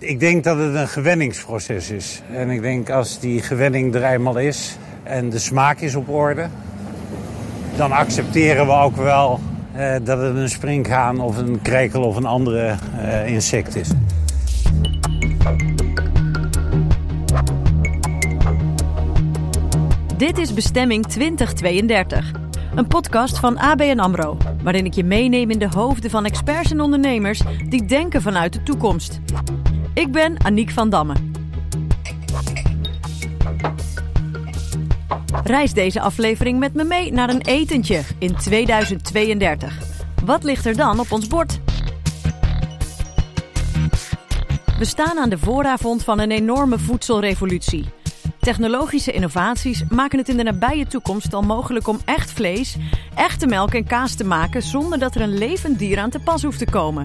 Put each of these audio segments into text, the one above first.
Ik denk dat het een gewenningsproces is. En ik denk als die gewenning er eenmaal is en de smaak is op orde, dan accepteren we ook wel eh, dat het een springhaan of een krekel of een andere eh, insect is. Dit is Bestemming 2032. Een podcast van ABN AMRO, waarin ik je meeneem in de hoofden van experts en ondernemers die denken vanuit de toekomst. Ik ben Aniek van Damme. Reis deze aflevering met me mee naar een etentje in 2032. Wat ligt er dan op ons bord? We staan aan de vooravond van een enorme voedselrevolutie. Technologische innovaties maken het in de nabije toekomst al mogelijk om echt vlees, echte melk en kaas te maken zonder dat er een levend dier aan te pas hoeft te komen.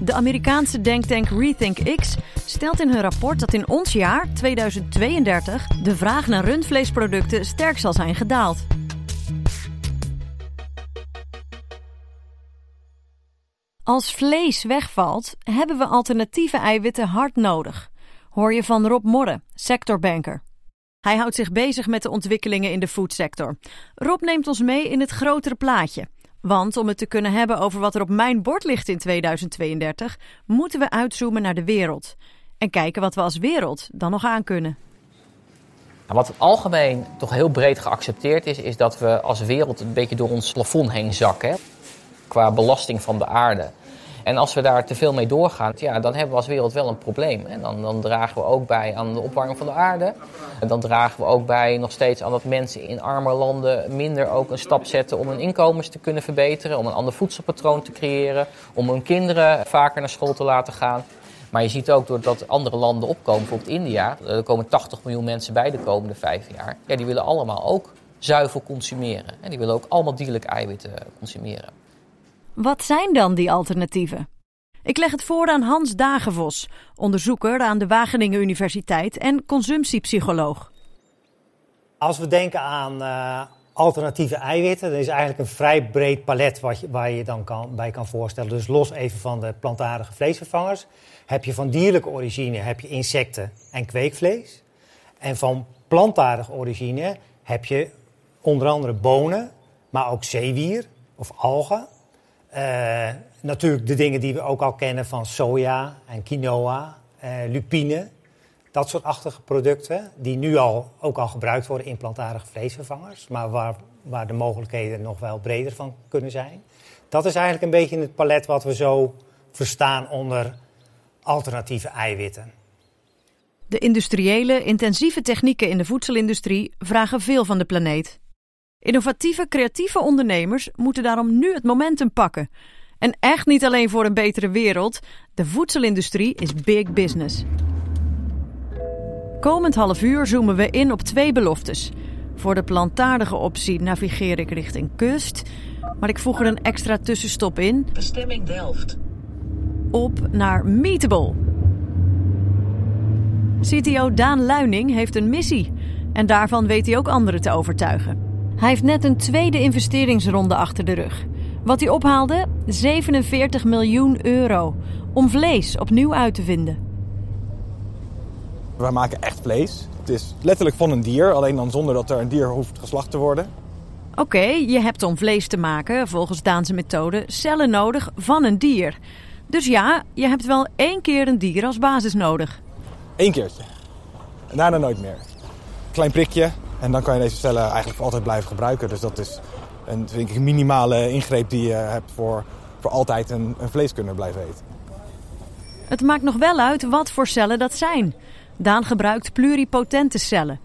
De Amerikaanse denktank Rethink X stelt in hun rapport dat in ons jaar, 2032, de vraag naar rundvleesproducten sterk zal zijn gedaald. Als vlees wegvalt, hebben we alternatieve eiwitten hard nodig. Hoor je van Rob Morre, sectorbanker. Hij houdt zich bezig met de ontwikkelingen in de foodsector. Rob neemt ons mee in het grotere plaatje. Want om het te kunnen hebben over wat er op mijn bord ligt in 2032, moeten we uitzoomen naar de wereld. En kijken wat we als wereld dan nog aan kunnen. Wat algemeen toch heel breed geaccepteerd is, is dat we als wereld een beetje door ons plafond heen zakken. Qua belasting van de aarde. En als we daar te veel mee doorgaan, ja, dan hebben we als wereld wel een probleem. En dan, dan dragen we ook bij aan de opwarming van de aarde. En dan dragen we ook bij nog steeds aan dat mensen in arme landen minder ook een stap zetten om hun inkomens te kunnen verbeteren, om een ander voedselpatroon te creëren, om hun kinderen vaker naar school te laten gaan. Maar je ziet ook doordat andere landen opkomen, bijvoorbeeld India, er komen 80 miljoen mensen bij de komende vijf jaar. Ja, die willen allemaal ook zuivel consumeren. En die willen ook allemaal dierlijke eiwitten consumeren. Wat zijn dan die alternatieven? Ik leg het voor aan Hans Dagenvos, onderzoeker aan de Wageningen Universiteit en consumptiepsycholoog. Als we denken aan uh, alternatieve eiwitten, dan is eigenlijk een vrij breed palet wat je, waar je je dan kan, bij kan voorstellen. Dus los even van de plantaardige vleesvervangers, heb je van dierlijke origine heb je insecten en kweekvlees. En van plantaardige origine heb je onder andere bonen, maar ook zeewier of algen. Uh, natuurlijk de dingen die we ook al kennen van soja en quinoa, uh, lupine. Dat soort achtige producten, die nu al, ook al gebruikt worden in plantaardige vleesvervangers. Maar waar, waar de mogelijkheden nog wel breder van kunnen zijn. Dat is eigenlijk een beetje het palet wat we zo verstaan onder alternatieve eiwitten. De industriële, intensieve technieken in de voedselindustrie vragen veel van de planeet. Innovatieve, creatieve ondernemers moeten daarom nu het momentum pakken. En echt niet alleen voor een betere wereld. De voedselindustrie is big business. Komend half uur zoomen we in op twee beloftes. Voor de plantaardige optie navigeer ik richting kust. Maar ik voeg er een extra tussenstop in. Bestemming Delft. Op naar Meatable. CTO Daan Luining heeft een missie. En daarvan weet hij ook anderen te overtuigen. Hij heeft net een tweede investeringsronde achter de rug. Wat hij ophaalde? 47 miljoen euro. Om vlees opnieuw uit te vinden. Wij maken echt vlees. Het is letterlijk van een dier, alleen dan zonder dat er een dier hoeft geslacht te worden. Oké, je hebt om vlees te maken, volgens Daanse methode, cellen nodig van een dier. Dus ja, je hebt wel één keer een dier als basis nodig. Eén keertje. En daarna nooit meer. Klein prikje, en dan kan je deze cellen eigenlijk voor altijd blijven gebruiken. Dus dat is een, vind ik, minimale ingreep die je hebt voor, voor altijd een, een vlees kunnen blijven eten. Het maakt nog wel uit wat voor cellen dat zijn. Daan gebruikt pluripotente cellen.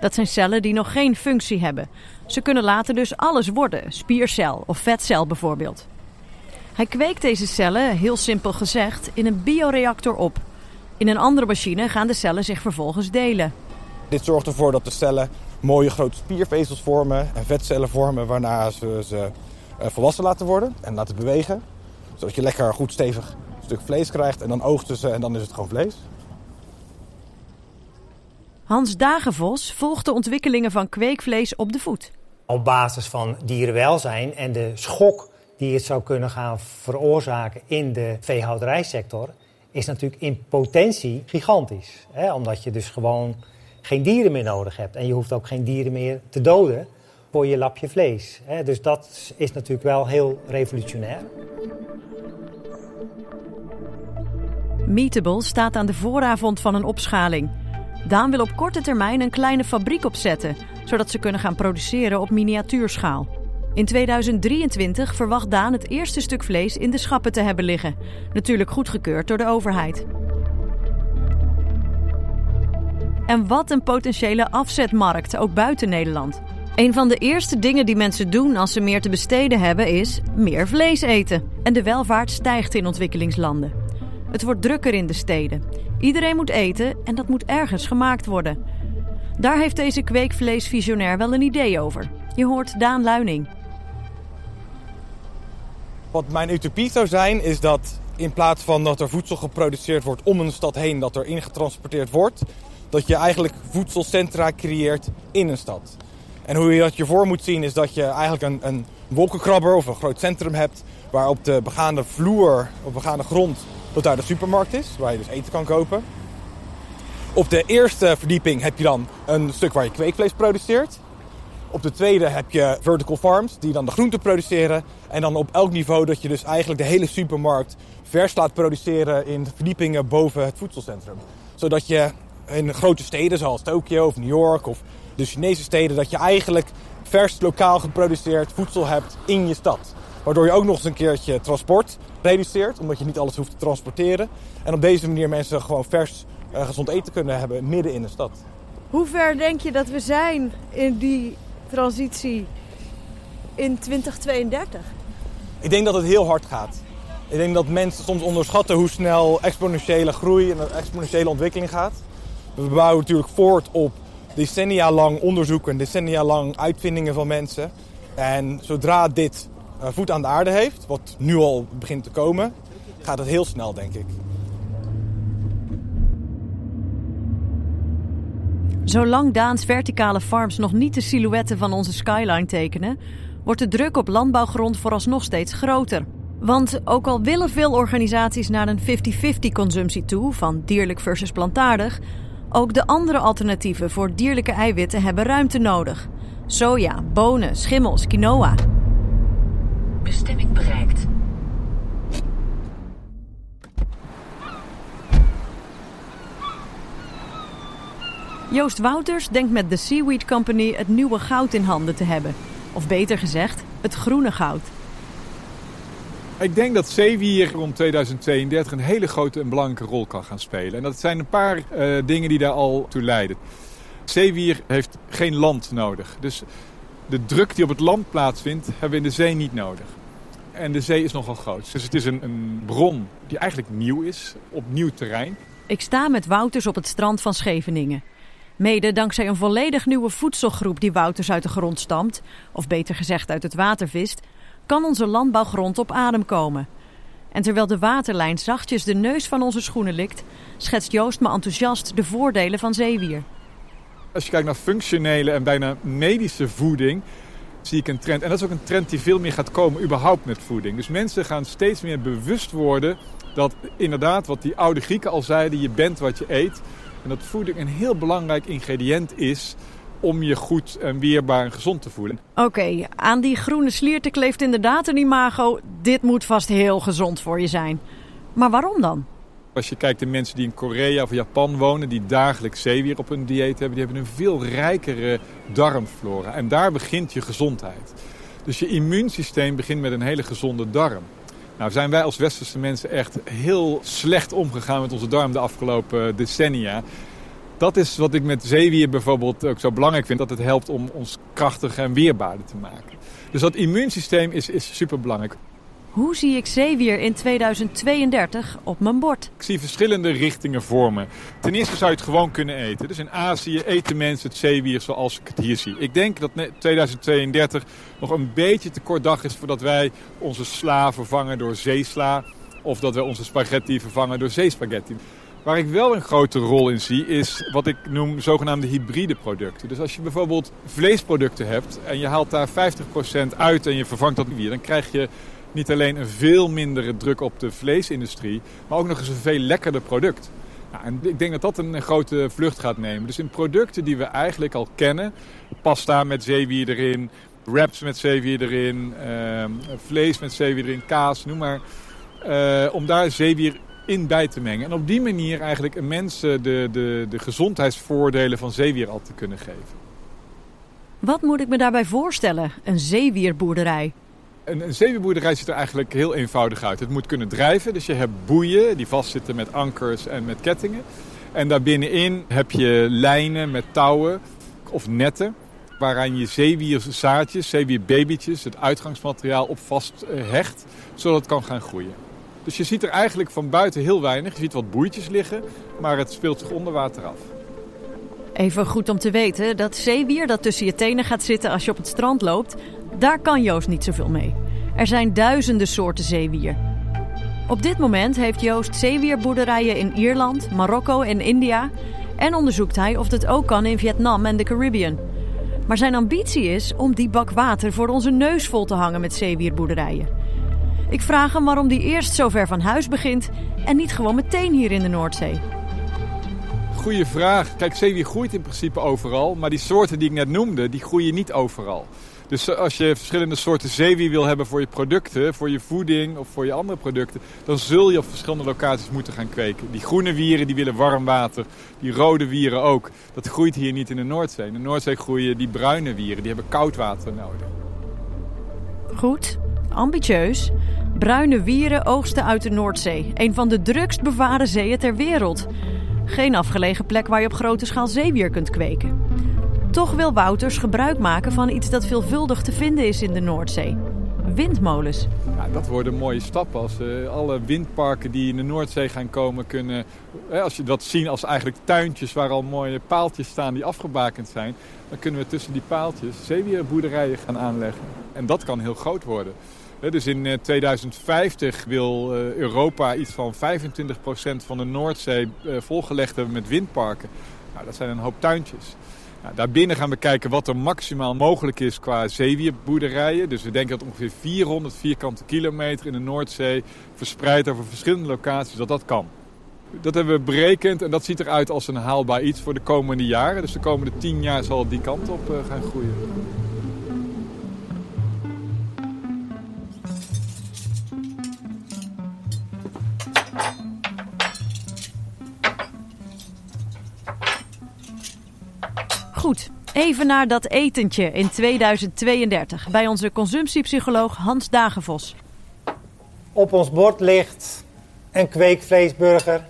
Dat zijn cellen die nog geen functie hebben. Ze kunnen later dus alles worden, spiercel of vetcel bijvoorbeeld. Hij kweekt deze cellen, heel simpel gezegd, in een bioreactor op. In een andere machine gaan de cellen zich vervolgens delen. Dit zorgt ervoor dat de cellen mooie grote spiervezels vormen en vetcellen vormen, waarna ze ze uh, volwassen laten worden en laten bewegen. Zodat je lekker goed stevig stuk vlees krijgt en dan oogsten ze en dan is het gewoon vlees. Hans Dagenvos volgt de ontwikkelingen van kweekvlees op de voet. Op basis van dierenwelzijn en de schok die het zou kunnen gaan veroorzaken in de veehouderijsector, is natuurlijk in potentie gigantisch. Hè? Omdat je dus gewoon geen dieren meer nodig hebt. En je hoeft ook geen dieren meer te doden voor je lapje vlees. Dus dat is natuurlijk wel heel revolutionair. Meatable staat aan de vooravond van een opschaling. Daan wil op korte termijn een kleine fabriek opzetten, zodat ze kunnen gaan produceren op miniatuurschaal. In 2023 verwacht Daan het eerste stuk vlees in de schappen te hebben liggen. Natuurlijk goedgekeurd door de overheid. En wat een potentiële afzetmarkt, ook buiten Nederland. Een van de eerste dingen die mensen doen als ze meer te besteden hebben is meer vlees eten. En de welvaart stijgt in ontwikkelingslanden. Het wordt drukker in de steden. Iedereen moet eten en dat moet ergens gemaakt worden. Daar heeft deze kweekvleesvisionair wel een idee over. Je hoort Daan Luining. Wat mijn utopie zou zijn, is dat in plaats van dat er voedsel geproduceerd wordt om een stad heen, dat er ingetransporteerd wordt, dat je eigenlijk voedselcentra creëert in een stad. En hoe je dat je voor moet zien, is dat je eigenlijk een, een wolkenkrabber of een groot centrum hebt, waar op de begaande vloer, op begaande grond, dat daar de supermarkt is, waar je dus eten kan kopen. Op de eerste verdieping heb je dan een stuk waar je kweekvlees produceert. Op de tweede heb je vertical farms, die dan de groenten produceren. En dan op elk niveau dat je dus eigenlijk de hele supermarkt vers laat produceren in verdiepingen boven het voedselcentrum. Zodat je in grote steden zoals Tokio of New York of de Chinese steden, dat je eigenlijk vers lokaal geproduceerd voedsel hebt in je stad. Waardoor je ook nog eens een keertje transport reduceert, omdat je niet alles hoeft te transporteren. En op deze manier mensen gewoon vers uh, gezond eten kunnen hebben midden in de stad. Hoe ver denk je dat we zijn in die transitie in 2032? Ik denk dat het heel hard gaat. Ik denk dat mensen soms onderschatten hoe snel exponentiële groei en exponentiële ontwikkeling gaat. We bouwen natuurlijk voort op decennia lang onderzoek en decennia lang uitvindingen van mensen. En zodra dit eh, voet aan de aarde heeft, wat nu al begint te komen, gaat het heel snel, denk ik. Zolang Daans verticale farms nog niet de silhouetten van onze skyline tekenen, wordt de druk op landbouwgrond vooralsnog steeds groter. Want ook al willen veel organisaties naar een 50-50 consumptie toe, van dierlijk versus plantaardig, ook de andere alternatieven voor dierlijke eiwitten hebben ruimte nodig. Soja, bonen, schimmels, quinoa. Bestemming bereikt. Joost Wouters denkt met de Seaweed Company het nieuwe goud in handen te hebben. Of beter gezegd, het groene goud. Ik denk dat zeewier rond 2032 een hele grote en belangrijke rol kan gaan spelen. En dat zijn een paar uh, dingen die daar al toe leiden. Zeewier heeft geen land nodig. Dus de druk die op het land plaatsvindt, hebben we in de zee niet nodig. En de zee is nogal groot. Dus het is een, een bron die eigenlijk nieuw is, op nieuw terrein. Ik sta met Wouters op het strand van Scheveningen. Mede dankzij een volledig nieuwe voedselgroep die Wouters uit de grond stamt, of beter gezegd uit het water vist, kan onze landbouwgrond op adem komen. En terwijl de waterlijn zachtjes de neus van onze schoenen likt, schetst Joost me enthousiast de voordelen van zeewier. Als je kijkt naar functionele en bijna medische voeding, zie ik een trend. En dat is ook een trend die veel meer gaat komen überhaupt met voeding. Dus mensen gaan steeds meer bewust worden dat inderdaad, wat die oude Grieken al zeiden, je bent wat je eet. En dat voeding een heel belangrijk ingrediënt is om je goed en weerbaar en gezond te voelen. Oké, aan die groene slierte kleeft inderdaad een imago. Dit moet vast heel gezond voor je zijn. Maar waarom dan? Als je kijkt naar mensen die in Korea of Japan wonen, die dagelijks zeewier op hun dieet hebben, die hebben een veel rijkere darmflora. En daar begint je gezondheid. Dus je immuunsysteem begint met een hele gezonde darm. Nou zijn wij als westerse mensen echt heel slecht omgegaan met onze darm de afgelopen decennia. Dat is wat ik met zeewier bijvoorbeeld ook zo belangrijk vind. Dat het helpt om ons krachtiger en weerbaarder te maken. Dus dat immuunsysteem is, is super belangrijk. Hoe zie ik zeewier in 2032 op mijn bord? Ik zie verschillende richtingen vormen. Ten eerste zou je het gewoon kunnen eten. Dus in Azië eten mensen het zeewier zoals ik het hier zie. Ik denk dat 2032 nog een beetje te kort dag is voordat wij onze sla vervangen door zeesla. Of dat wij onze spaghetti vervangen door zeespaghetti. Waar ik wel een grote rol in zie, is wat ik noem zogenaamde hybride producten. Dus als je bijvoorbeeld vleesproducten hebt en je haalt daar 50% uit en je vervangt dat weer, dan krijg je niet alleen een veel mindere druk op de vleesindustrie, maar ook nog eens een veel lekkerder product. Nou, en ik denk dat dat een grote vlucht gaat nemen. Dus in producten die we eigenlijk al kennen, pasta met zeewier erin, wraps met zeewier erin, uh, vlees met zeewier erin, kaas, noem maar. Uh, om daar zeewier in bij te mengen. En op die manier eigenlijk mensen de, de, de gezondheidsvoordelen van zeewier al te kunnen geven. Wat moet ik me daarbij voorstellen, een zeewierboerderij? Een, een zeewierboerderij ziet er eigenlijk heel eenvoudig uit. Het moet kunnen drijven, dus je hebt boeien die vastzitten met ankers en met kettingen. En daarbinnenin heb je lijnen met touwen of netten waaraan je zeewierzaadjes, zeewierbabytjes, het uitgangsmateriaal op vast hecht, zodat het kan gaan groeien. Dus je ziet er eigenlijk van buiten heel weinig. Je ziet wat boeitjes liggen, maar het speelt zich onder water af. Even goed om te weten, dat zeewier dat tussen je tenen gaat zitten als je op het strand loopt, daar kan Joost niet zoveel mee. Er zijn duizenden soorten zeewier. Op dit moment heeft Joost zeewierboerderijen in Ierland, Marokko en India en onderzoekt hij of het ook kan in Vietnam en de Caribbean. Maar zijn ambitie is om die bak water voor onze neus vol te hangen met zeewierboerderijen. Ik vraag hem waarom hij eerst zo ver van huis begint en niet gewoon meteen hier in de Noordzee. Goeie vraag. Kijk, zeewier groeit in principe overal, maar die soorten die ik net noemde, die groeien niet overal. Dus als je verschillende soorten zeewier wil hebben voor je producten, voor je voeding of voor je andere producten, dan zul je op verschillende locaties moeten gaan kweken. Die groene wieren die willen warm water, die rode wieren ook. Dat groeit hier niet in de Noordzee. In de Noordzee groeien die bruine wieren, die hebben koud water nodig. Goed, ambitieus. Bruine wieren oogsten uit de Noordzee, een van de drukst bevaren zeeën ter wereld. Geen afgelegen plek waar je op grote schaal zeewier kunt kweken. Toch wil Wouters gebruik maken van iets dat veelvuldig te vinden is in de Noordzee. Windmolens. Ja, dat worden mooie stappen. Als uh, alle windparken die in de Noordzee gaan komen kunnen... als je dat zien als eigenlijk tuintjes waar al mooie paaltjes staan die afgebakend zijn... dan kunnen we tussen die paaltjes zeewierboerderijen gaan aanleggen. En dat kan heel groot worden. Dus in 2050 eh, wil eh, Europa iets van 25% van de Noordzee volgelegd hebben met windparken. Nou, dat zijn een hoop tuintjes. Nou, daarbinnen gaan we kijken wat er maximaal mogelijk is qua zeewierboerderijen. Dus we denken dat ongeveer 400 vierkante kilometer in de Noordzee... verspreid over verschillende locaties, dat dat kan. Dat hebben we berekend en dat ziet eruit als een haalbaar iets voor de komende jaren. Dus de komende 10 jaar zal het die kant op gaan groeien. Even naar dat etentje in 2032 bij onze consumptiepsycholoog Hans Dagenvos. Op ons bord ligt een kweekvleesburger.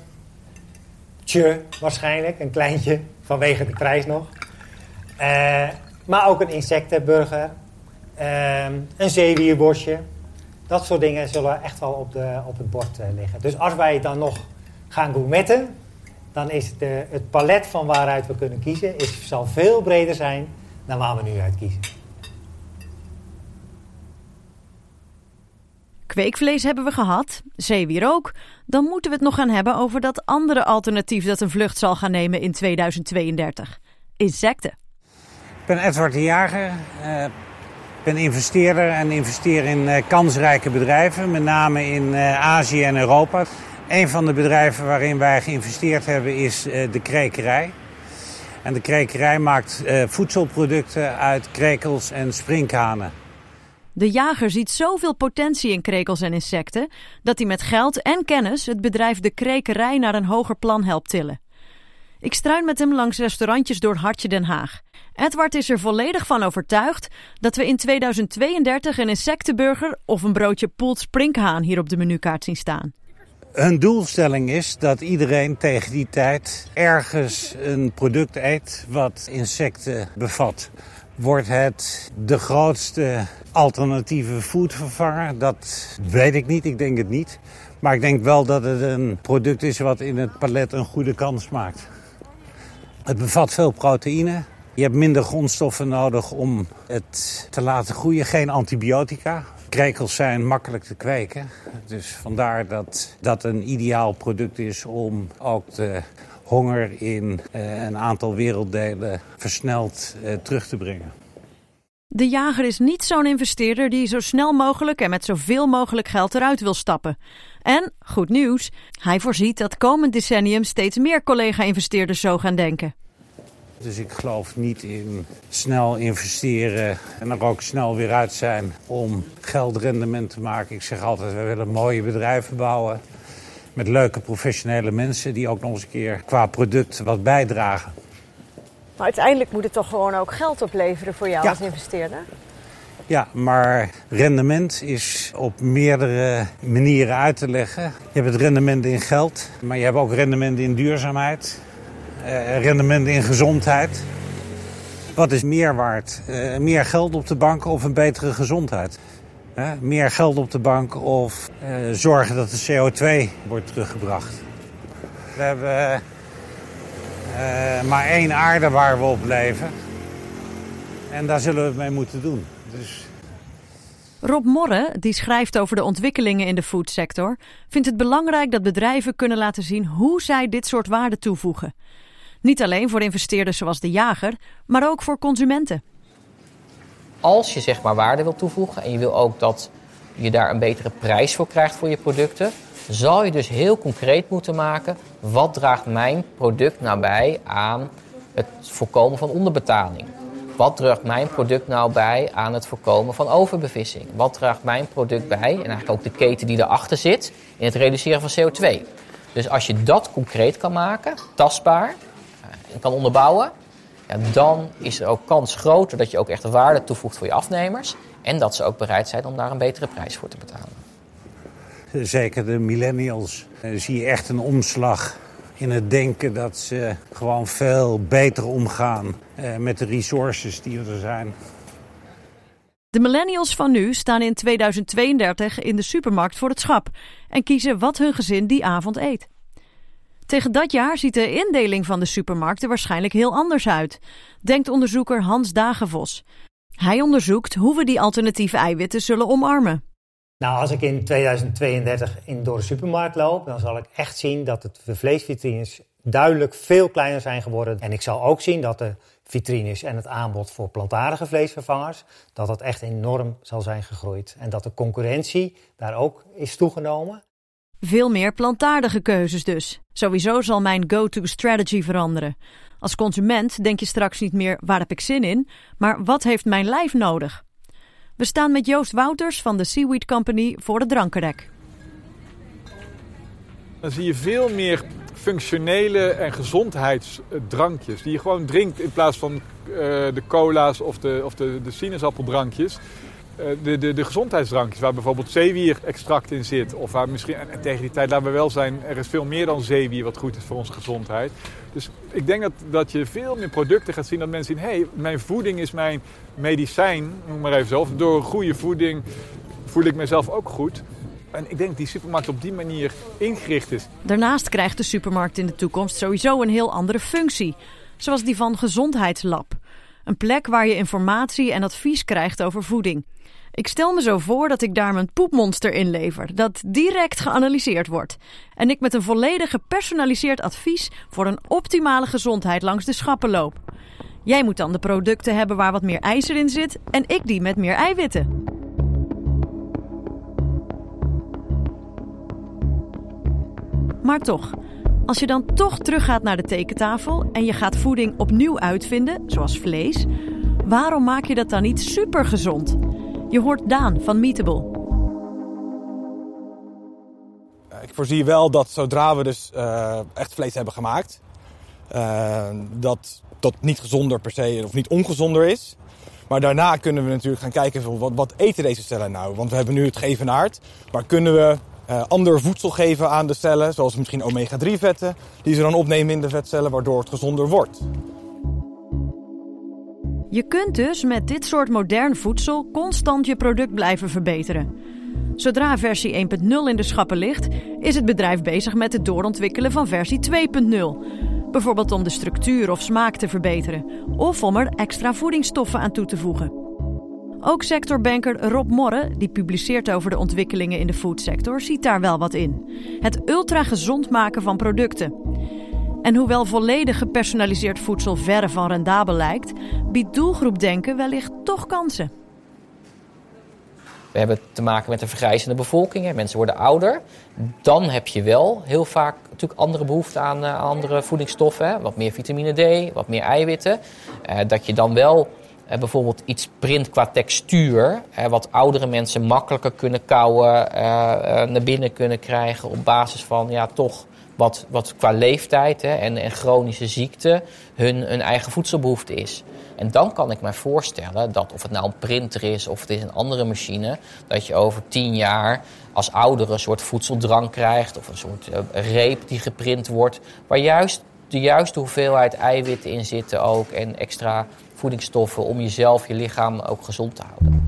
Tje, waarschijnlijk, een kleintje, vanwege de prijs nog. Uh, maar ook een insectenburger, uh, een zeewierbosje. Dat soort dingen zullen echt wel op, de, op het bord uh, liggen. Dus als wij dan nog gaan gourmetten, dan is de, het palet van waaruit we kunnen kiezen is, zal veel breder zijn dan waar we nu uit kiezen. Kweekvlees hebben we gehad, zeewier ook. Dan moeten we het nog gaan hebben over dat andere alternatief dat een vlucht zal gaan nemen in 2032. Insecten. Ik ben Edward de Jager. Ik ben investeerder en investeer in uh, kansrijke bedrijven, met name in uh, Azië en Europa. Een van de bedrijven waarin wij geïnvesteerd hebben is uh, de krekerij. En de krekerij maakt uh, voedselproducten uit krekels en sprinkhanen. De jager ziet zoveel potentie in krekels en insecten dat hij met geld en kennis het bedrijf de krekerij naar een hoger plan helpt tillen. Ik struin met hem langs restaurantjes door Hartje Den Haag. Edward is er volledig van overtuigd dat we in 2032 een insectenburger of een broodje poeld sprinkhaan hier op de menukaart zien staan. Hun doelstelling is dat iedereen tegen die tijd ergens een product eet wat insecten bevat. Wordt het de grootste alternatieve foodvervanger? Dat weet ik niet, ik denk het niet. Maar ik denk wel dat het een product is wat in het palet een goede kans maakt. Het bevat veel proteïne. Je hebt minder grondstoffen nodig om het te laten groeien. Geen antibiotica. Krekels zijn makkelijk te kweken. Dus vandaar dat dat een ideaal product is om ook de honger in uh, een aantal werelddelen versneld uh, terug te brengen. De jager is niet zo'n investeerder die zo snel mogelijk en met zoveel mogelijk geld eruit wil stappen. En, goed nieuws, hij voorziet dat komend decennium steeds meer collega-investeerders zo gaan denken. Dus ik geloof niet in snel investeren en er ook snel weer uit zijn om geldrendement te maken. Ik zeg altijd, we willen mooie bedrijven bouwen met leuke professionele mensen die ook nog eens een keer qua product wat bijdragen. Maar uiteindelijk moet het toch gewoon ook geld opleveren voor jou Ja. als investeerder? Ja, maar rendement is op meerdere manieren uit te leggen. Je hebt het rendement in geld, maar je hebt ook rendement in duurzaamheid, rendement in gezondheid. Wat is meer waard? Eh, meer geld op de bank of een betere gezondheid? Meer geld op de bank of eh, zorgen dat de CO2 wordt teruggebracht? We hebben eh, maar één aarde waar we op leven. En daar zullen we het mee moeten doen. Dus Rob Morre, die schrijft over de ontwikkelingen in de foodsector, vindt het belangrijk dat bedrijven kunnen laten zien hoe zij dit soort waarde toevoegen. Niet alleen voor investeerders zoals de jager, maar ook voor consumenten. Als je zeg maar waarde wil toevoegen en je wil ook dat je daar een betere prijs voor krijgt voor je producten, zal je dus heel concreet moeten maken wat draagt mijn product nou bij aan het voorkomen van onderbetaling. Wat draagt mijn product nou bij aan het voorkomen van overbevissing? Wat draagt mijn product bij, en eigenlijk ook de keten die erachter zit, in het reduceren van CO2? Dus als je dat concreet kan maken, tastbaar, kan onderbouwen, ja, dan is er ook kans groter dat je ook echt waarde toevoegt voor je afnemers. En dat ze ook bereid zijn om daar een betere prijs voor te betalen. zeker de millennials eh, zie je echt een omslag in het denken dat ze gewoon veel beter omgaan eh, met de resources die er zijn. De millennials van nu staan in 2032 in de supermarkt voor het schap en kiezen wat hun gezin die avond eet. Tegen dat jaar ziet de indeling van de supermarkten waarschijnlijk heel anders uit, denkt onderzoeker Hans Dagenvos. Hij onderzoekt hoe we die alternatieve eiwitten zullen omarmen. Nou, als ik in 2032 in, door de supermarkt loop, dan zal ik echt zien dat de vleesvitrines duidelijk veel kleiner zijn geworden. En ik zal ook zien dat de vitrines en het aanbod voor plantaardige vleesvervangers, dat dat echt enorm zal zijn gegroeid. En dat de concurrentie daar ook is toegenomen. Veel meer plantaardige keuzes dus. Sowieso zal mijn go-to strategy veranderen. Als consument denk je straks niet meer waar heb ik zin in, maar wat heeft mijn lijf nodig? We staan met Joost Wouters van de Seaweed Company voor het drankenrek. Dan zie je veel meer functionele en gezondheidsdrankjes. Die je gewoon drinkt in plaats van eh, de cola's of de, of de, de sinaasappeldrankjes. Eh, de, de, de gezondheidsdrankjes waar bijvoorbeeld zeewierextract in zit. Of waar misschien, en tegen die tijd laten we wel zijn, er is veel meer dan zeewier wat goed is voor onze gezondheid. Dus ik denk dat, dat je veel meer producten gaat zien dat mensen zien... hé, hey, mijn voeding is mijn medicijn, noem maar even zo. Of door goede voeding voel ik mezelf ook goed. En ik denk dat die supermarkt op die manier ingericht is. Daarnaast krijgt de supermarkt in de toekomst sowieso een heel andere functie, zoals die van Gezondheidslab. Een plek waar je informatie en advies krijgt over voeding. Ik stel me zo voor dat ik daar mijn poepmonster inlever, dat direct geanalyseerd wordt. En ik met een volledig gepersonaliseerd advies voor een optimale gezondheid langs de schappen loop. Jij moet dan de producten hebben waar wat meer ijzer in zit en ik die met meer eiwitten. Maar toch, als je dan toch teruggaat naar de tekentafel en je gaat voeding opnieuw uitvinden, zoals vlees, waarom maak je dat dan niet supergezond? Je hoort Daan van Meatable. Ik voorzie wel dat zodra we dus uh, echt vlees hebben gemaakt, uh, dat dat niet gezonder per se of niet ongezonder is. Maar daarna kunnen we natuurlijk gaan kijken van wat, wat eten deze cellen nou? Want we hebben nu het gevenaard, maar kunnen we uh, ander voedsel geven aan de cellen, zoals misschien omega-3 vetten, die ze dan opnemen in de vetcellen, waardoor het gezonder wordt. Je kunt dus met dit soort modern voedsel constant je product blijven verbeteren. Zodra versie 1.0 in de schappen ligt, is het bedrijf bezig met het doorontwikkelen van versie 2.0. Bijvoorbeeld om de structuur of smaak te verbeteren, of om er extra voedingsstoffen aan toe te voegen. Ook sectorbanker Rob Morre, die publiceert over de ontwikkelingen in de foodsector, ziet daar wel wat in. Het ultra gezond maken van producten. En hoewel volledig gepersonaliseerd voedsel verre van rendabel lijkt, biedt doelgroepdenken wellicht toch kansen. We hebben te maken met een vergrijzende bevolking. Hè. Mensen worden ouder. Dan heb je wel heel vaak natuurlijk andere behoeften aan uh, andere voedingsstoffen. Hè. Wat meer vitamine D, wat meer eiwitten. Uh, dat je dan wel uh, bijvoorbeeld iets print qua textuur. wat oudere mensen makkelijker kunnen kouwen, naar binnen kunnen krijgen. Op basis van ja, toch wat, wat qua leeftijd en, chronische ziekte hun, hun eigen voedselbehoefte is. En dan kan ik mij voorstellen dat of het nou een printer is of het is een andere machine, dat je over tien jaar als ouder een soort voedseldrank krijgt of een soort reep die geprint wordt, waar juist de juiste hoeveelheid eiwitten in zitten ook en extra voedingsstoffen om jezelf, je lichaam ook gezond te houden.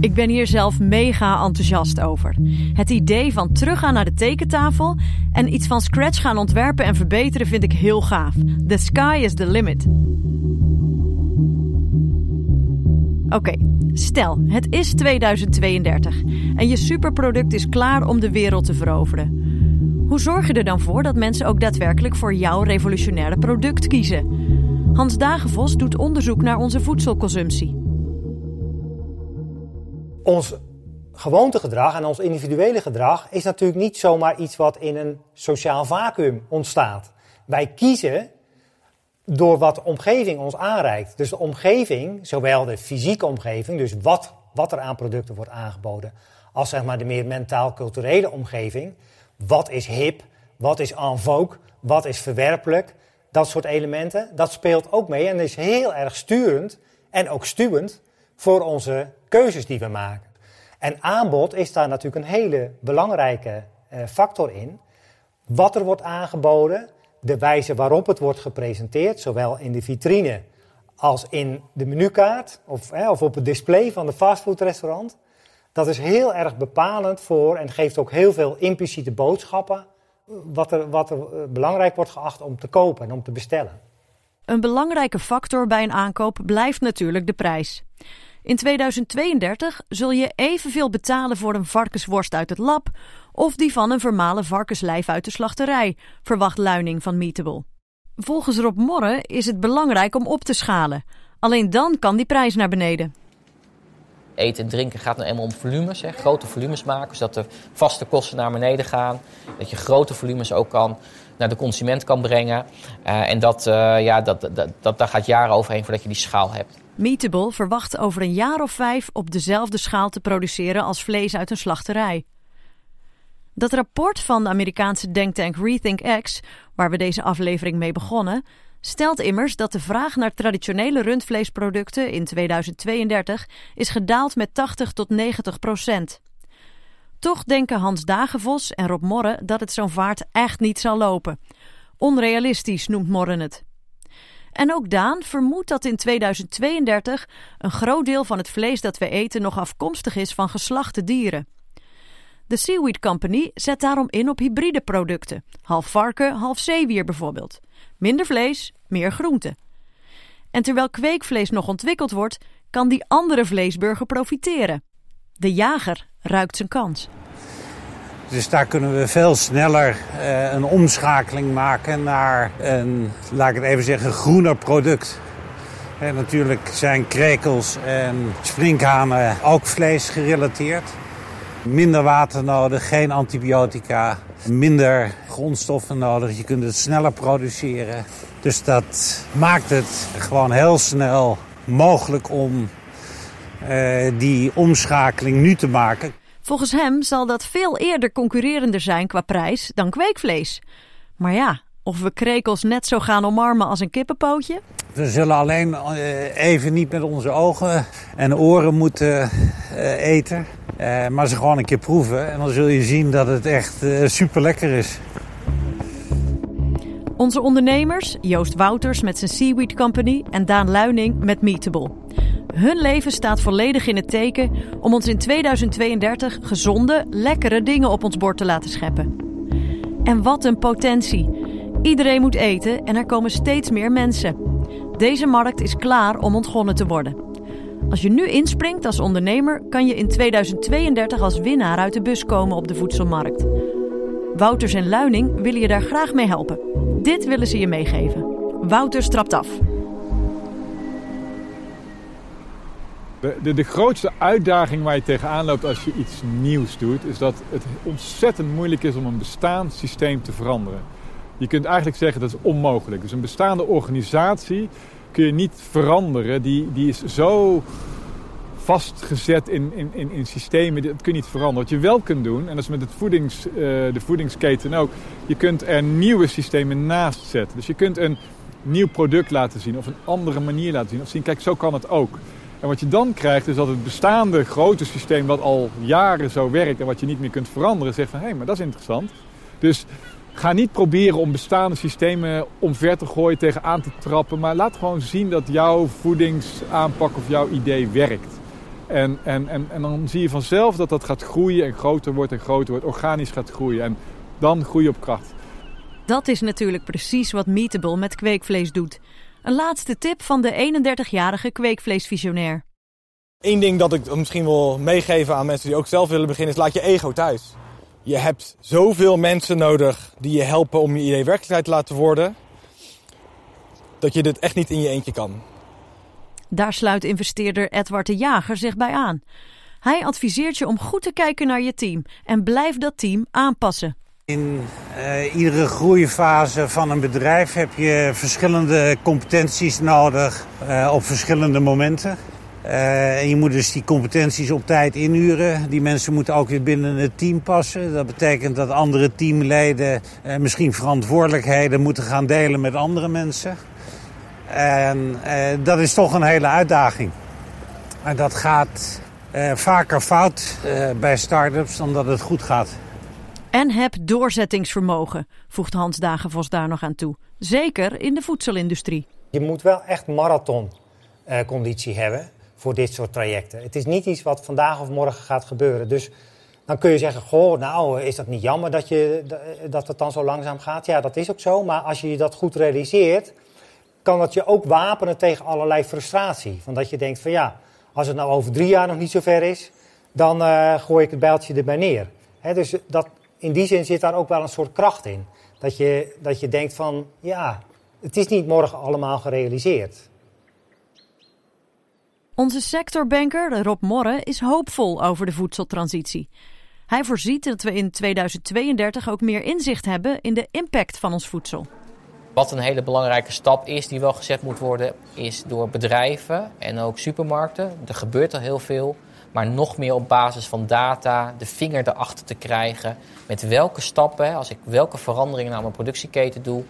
Ik ben hier zelf mega enthousiast over. Het idee van teruggaan naar de tekentafel en iets van scratch gaan ontwerpen en verbeteren vind ik heel gaaf. The sky is the limit. Oké, stel, het is 2032 en je superproduct is klaar om de wereld te veroveren. Hoe zorg je er dan voor dat mensen ook daadwerkelijk voor jouw revolutionaire product kiezen? Hans Dagenvos doet onderzoek naar onze voedselconsumptie ons gewoontegedrag en ons individuele gedrag is natuurlijk niet zomaar iets wat in een sociaal vacuüm ontstaat. Wij kiezen door wat de omgeving ons aanreikt. Dus de omgeving, zowel de fysieke omgeving, dus wat, wat er aan producten wordt aangeboden, als zeg maar de meer mentaal-culturele omgeving. Wat is hip? Wat is en vogue? Wat is verwerpelijk? Dat soort elementen, dat speelt ook mee en is heel erg sturend en ook stuwend voor onze keuzes die we maken. En aanbod is daar natuurlijk een hele belangrijke uh, factor in. Wat er wordt aangeboden, de wijze waarop het wordt gepresenteerd, zowel in de vitrine als in de menukaart of, hè, of op het display van de fastfoodrestaurant. Dat is heel erg bepalend voor en geeft ook heel veel impliciete boodschappen. Wat er, wat er eh, belangrijk wordt geacht om te kopen en om te bestellen. Een belangrijke factor bij een aankoop blijft natuurlijk de prijs. In 2032 zul je evenveel betalen voor een varkensworst uit het lab of die van een vermalen varkenslijf uit de slachterij, verwacht Luining van Meatable. Volgens Rob Morre is het belangrijk om op te schalen. Alleen dan kan die prijs naar beneden. Eten en drinken gaat nou eenmaal om volumes, hè. grote volumes maken, zodat de vaste kosten naar beneden gaan. Dat je grote volumes ook kan naar de consument kan brengen. Uh, en dat, uh, ja, dat, dat, dat, daar gaat jaren overheen voordat je die schaal hebt. Meatable verwacht over een jaar of vijf op dezelfde schaal te produceren als vlees uit een slachterij. Dat rapport van de Amerikaanse denktank Rethink X, waar we deze aflevering mee begonnen, stelt immers dat de vraag naar traditionele rundvleesproducten in 2032 is gedaald met 80 tot 90 procent. Toch denken Hans Dagenvos en Rob Morre dat het zo'n vaart echt niet zal lopen. Onrealistisch noemt Morren het. En ook Daan vermoedt dat in 2032 een groot deel van het vlees dat we eten nog afkomstig is van geslachte dieren. De Seaweed Company zet daarom in op hybride producten, half varken, half zeewier bijvoorbeeld. Minder vlees, meer groente. En terwijl kweekvlees nog ontwikkeld wordt, kan die andere vleesburger profiteren. De jager ruikt zijn kans. Dus daar kunnen we veel sneller uh, een omschakeling maken naar een, laat ik het even zeggen, groener product. En natuurlijk zijn krekels en sprinkhanen ook vlees gerelateerd. Minder water nodig, geen antibiotica, minder grondstoffen nodig. Je kunt het sneller produceren. Dus dat maakt het gewoon heel snel mogelijk om uh, die omschakeling nu te maken. Volgens hem zal dat veel eerder concurrerender zijn qua prijs dan kweekvlees. Maar ja, of we krekels net zo gaan omarmen als een kippenpootje? We zullen alleen even niet met onze ogen en oren moeten eten. maar ze gewoon een keer proeven. En dan zul je zien dat het echt super lekker is. Onze ondernemers, Joost Wouters met zijn Seaweed Company en Daan Luining met Meatable. Hun leven staat volledig in het teken om ons in 2032 gezonde, lekkere dingen op ons bord te laten scheppen. En wat een potentie! Iedereen moet eten en er komen steeds meer mensen. Deze markt is klaar om ontgonnen te worden. Als je nu inspringt als ondernemer, kan je in 2032 als winnaar uit de bus komen op de voedselmarkt. Wouters en Luining willen je daar graag mee helpen. Dit willen ze je meegeven. Wouters trapt af. De, de, de, grootste uitdaging waar je tegenaan loopt als je iets nieuws doet, is dat het ontzettend moeilijk is om een bestaand systeem te veranderen. Je kunt eigenlijk zeggen dat is onmogelijk. Dus een bestaande organisatie kun je niet veranderen. Die, die is zo vastgezet in, in, in, in systemen, dat kun je niet veranderen. Wat je wel kunt doen, en dat is met het voedings, uh, de voedingsketen ook, je kunt er nieuwe systemen naast zetten. Dus je kunt een nieuw product laten zien of een andere manier laten zien. Of zien, kijk, zo kan het ook. En wat je dan krijgt is dat het bestaande grote systeem wat al jaren zo werkt en wat je niet meer kunt veranderen, zegt van hé, hey, maar dat is interessant. Dus ga niet proberen om bestaande systemen omver te gooien, tegenaan te trappen, maar laat gewoon zien dat jouw voedingsaanpak of jouw idee werkt. En, en, en, en dan zie je vanzelf dat dat gaat groeien en groter wordt en groter wordt, organisch gaat groeien en dan groei op kracht. Dat is natuurlijk precies wat Meatable met kweekvlees doet. Een laatste tip van de 31-jarige kweekvleesvisionair. Eén ding dat ik misschien wil meegeven aan mensen die ook zelf willen beginnen is laat je ego thuis. Je hebt zoveel mensen nodig die je helpen om je idee werkelijkheid te laten worden. Dat je dit echt niet in je eentje kan. Daar sluit investeerder Edward de Jager zich bij aan. Hij adviseert je om goed te kijken naar je team en blijf dat team aanpassen. In uh, iedere groeifase van een bedrijf heb je verschillende competenties nodig uh, op verschillende momenten. Uh, en je moet dus die competenties op tijd inhuren. Die mensen moeten ook weer binnen het team passen. Dat betekent dat andere teamleden misschien verantwoordelijkheden moeten gaan delen met andere mensen. En dat is toch een hele uitdaging. En dat gaat vaker fout bij start-ups dan dat het goed gaat. En heb doorzettingsvermogen, voegt Hans Dagenvos daar nog aan toe. Zeker in de voedselindustrie. Je moet wel echt marathonconditie hebben voor dit soort trajecten. Het is niet iets wat vandaag of morgen gaat gebeuren. Dus dan kun je zeggen, goh, nou is dat niet jammer dat, je, dat het dan zo langzaam gaat? Ja, dat is ook zo. Maar als je dat goed realiseert, kan dat je ook wapenen tegen allerlei frustratie. Van dat je denkt van ja, als het nou over drie jaar nog niet zo ver is, dan uh, gooi ik het bijltje erbij neer. dus dat, in die zin zit daar ook wel een soort kracht in. Dat je, dat je denkt van, ja, het is niet morgen allemaal gerealiseerd. Onze sectorbanker Rob Morre is hoopvol over de voedseltransitie. Hij voorziet dat we in 2032 ook meer inzicht hebben in de impact van ons voedsel. Wat een hele belangrijke stap is, die wel gezet moet worden, is door bedrijven en ook supermarkten. Er gebeurt al heel veel maar nog meer op basis van data de vinger erachter te krijgen. Met welke stappen, als ik welke veranderingen naar mijn productieketen doe,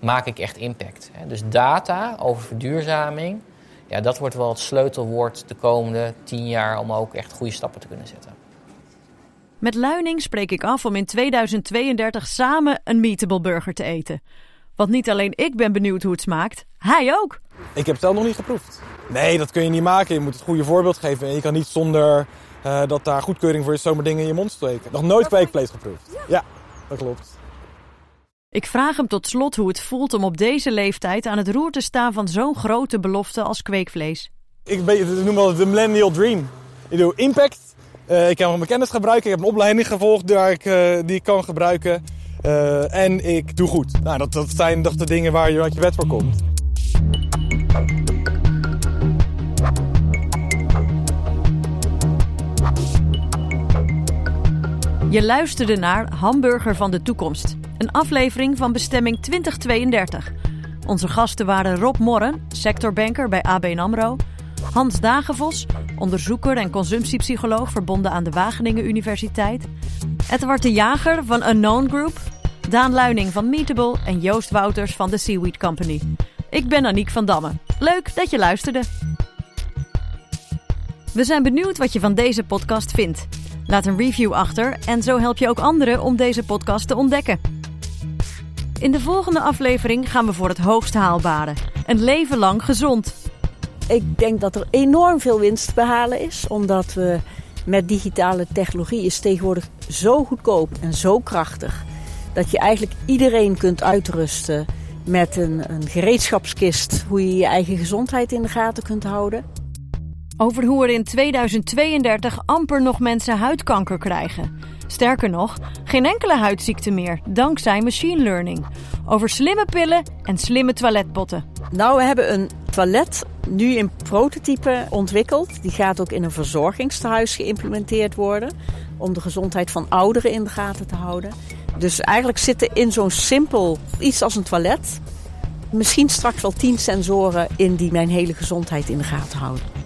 maak ik echt impact. Dus data over verduurzaming, ja, dat wordt wel het sleutelwoord de komende tien jaar om ook echt goede stappen te kunnen zetten. Met Luining spreek ik af om in 2032 samen een Meatable Burger te eten. Want niet alleen ik ben benieuwd hoe het smaakt, hij ook. Ik heb het zelf nog niet geproefd. Nee, dat kun je niet maken. Je moet het goede voorbeeld geven. En je kan niet zonder uh, dat daar goedkeuring voor is zomaar dingen in je mond steken. Nog nooit kweekvlees geproefd. Ja, dat klopt. Ik vraag hem tot slot hoe het voelt om op deze leeftijd aan het roer te staan van zo'n grote belofte als kweekvlees. Ik noem het de millennial dream. Ik doe impact. Uh, ik heb mijn kennis gebruiken. Ik heb een opleiding gevolgd daar ik, uh, die ik kan gebruiken. Uh, en ik doe goed. Nou, dat, dat zijn toch de dingen waar je uit je bed voor komt. Je luisterde naar Hamburger van de Toekomst, een aflevering van Bestemming 2032. Onze gasten waren Rob Morren, sectorbanker bij ABN AMRO, Hans Dagenvos, onderzoeker en consumptiepsycholoog verbonden aan de Wageningen Universiteit, Edward de Jager van Unknown Group, Daan Luining van Meetable en Joost Wouters van de Seaweed Company. Ik ben Aniek van Damme. Leuk dat je luisterde. We zijn benieuwd wat je van deze podcast vindt. Laat een review achter en zo help je ook anderen om deze podcast te ontdekken. In de volgende aflevering gaan we voor het hoogst haalbare: een leven lang gezond. Ik denk dat er enorm veel winst te behalen is, omdat we met digitale technologie is tegenwoordig zo goedkoop en zo krachtig dat je eigenlijk iedereen kunt uitrusten met een, een gereedschapskist, hoe je je eigen gezondheid in de gaten kunt houden. Over hoe er in 2032 amper nog mensen huidkanker krijgen. Sterker nog, geen enkele huidziekte meer, dankzij machine learning. Over slimme pillen en slimme toiletbotten. Nou, we hebben een toilet nu in prototype ontwikkeld. Die gaat ook in een verzorgingstehuis geïmplementeerd worden. Om de gezondheid van ouderen in de gaten te houden. Dus eigenlijk zitten in zo'n simpel iets als een toilet. Misschien straks wel tien sensoren in die mijn hele gezondheid in de gaten houden.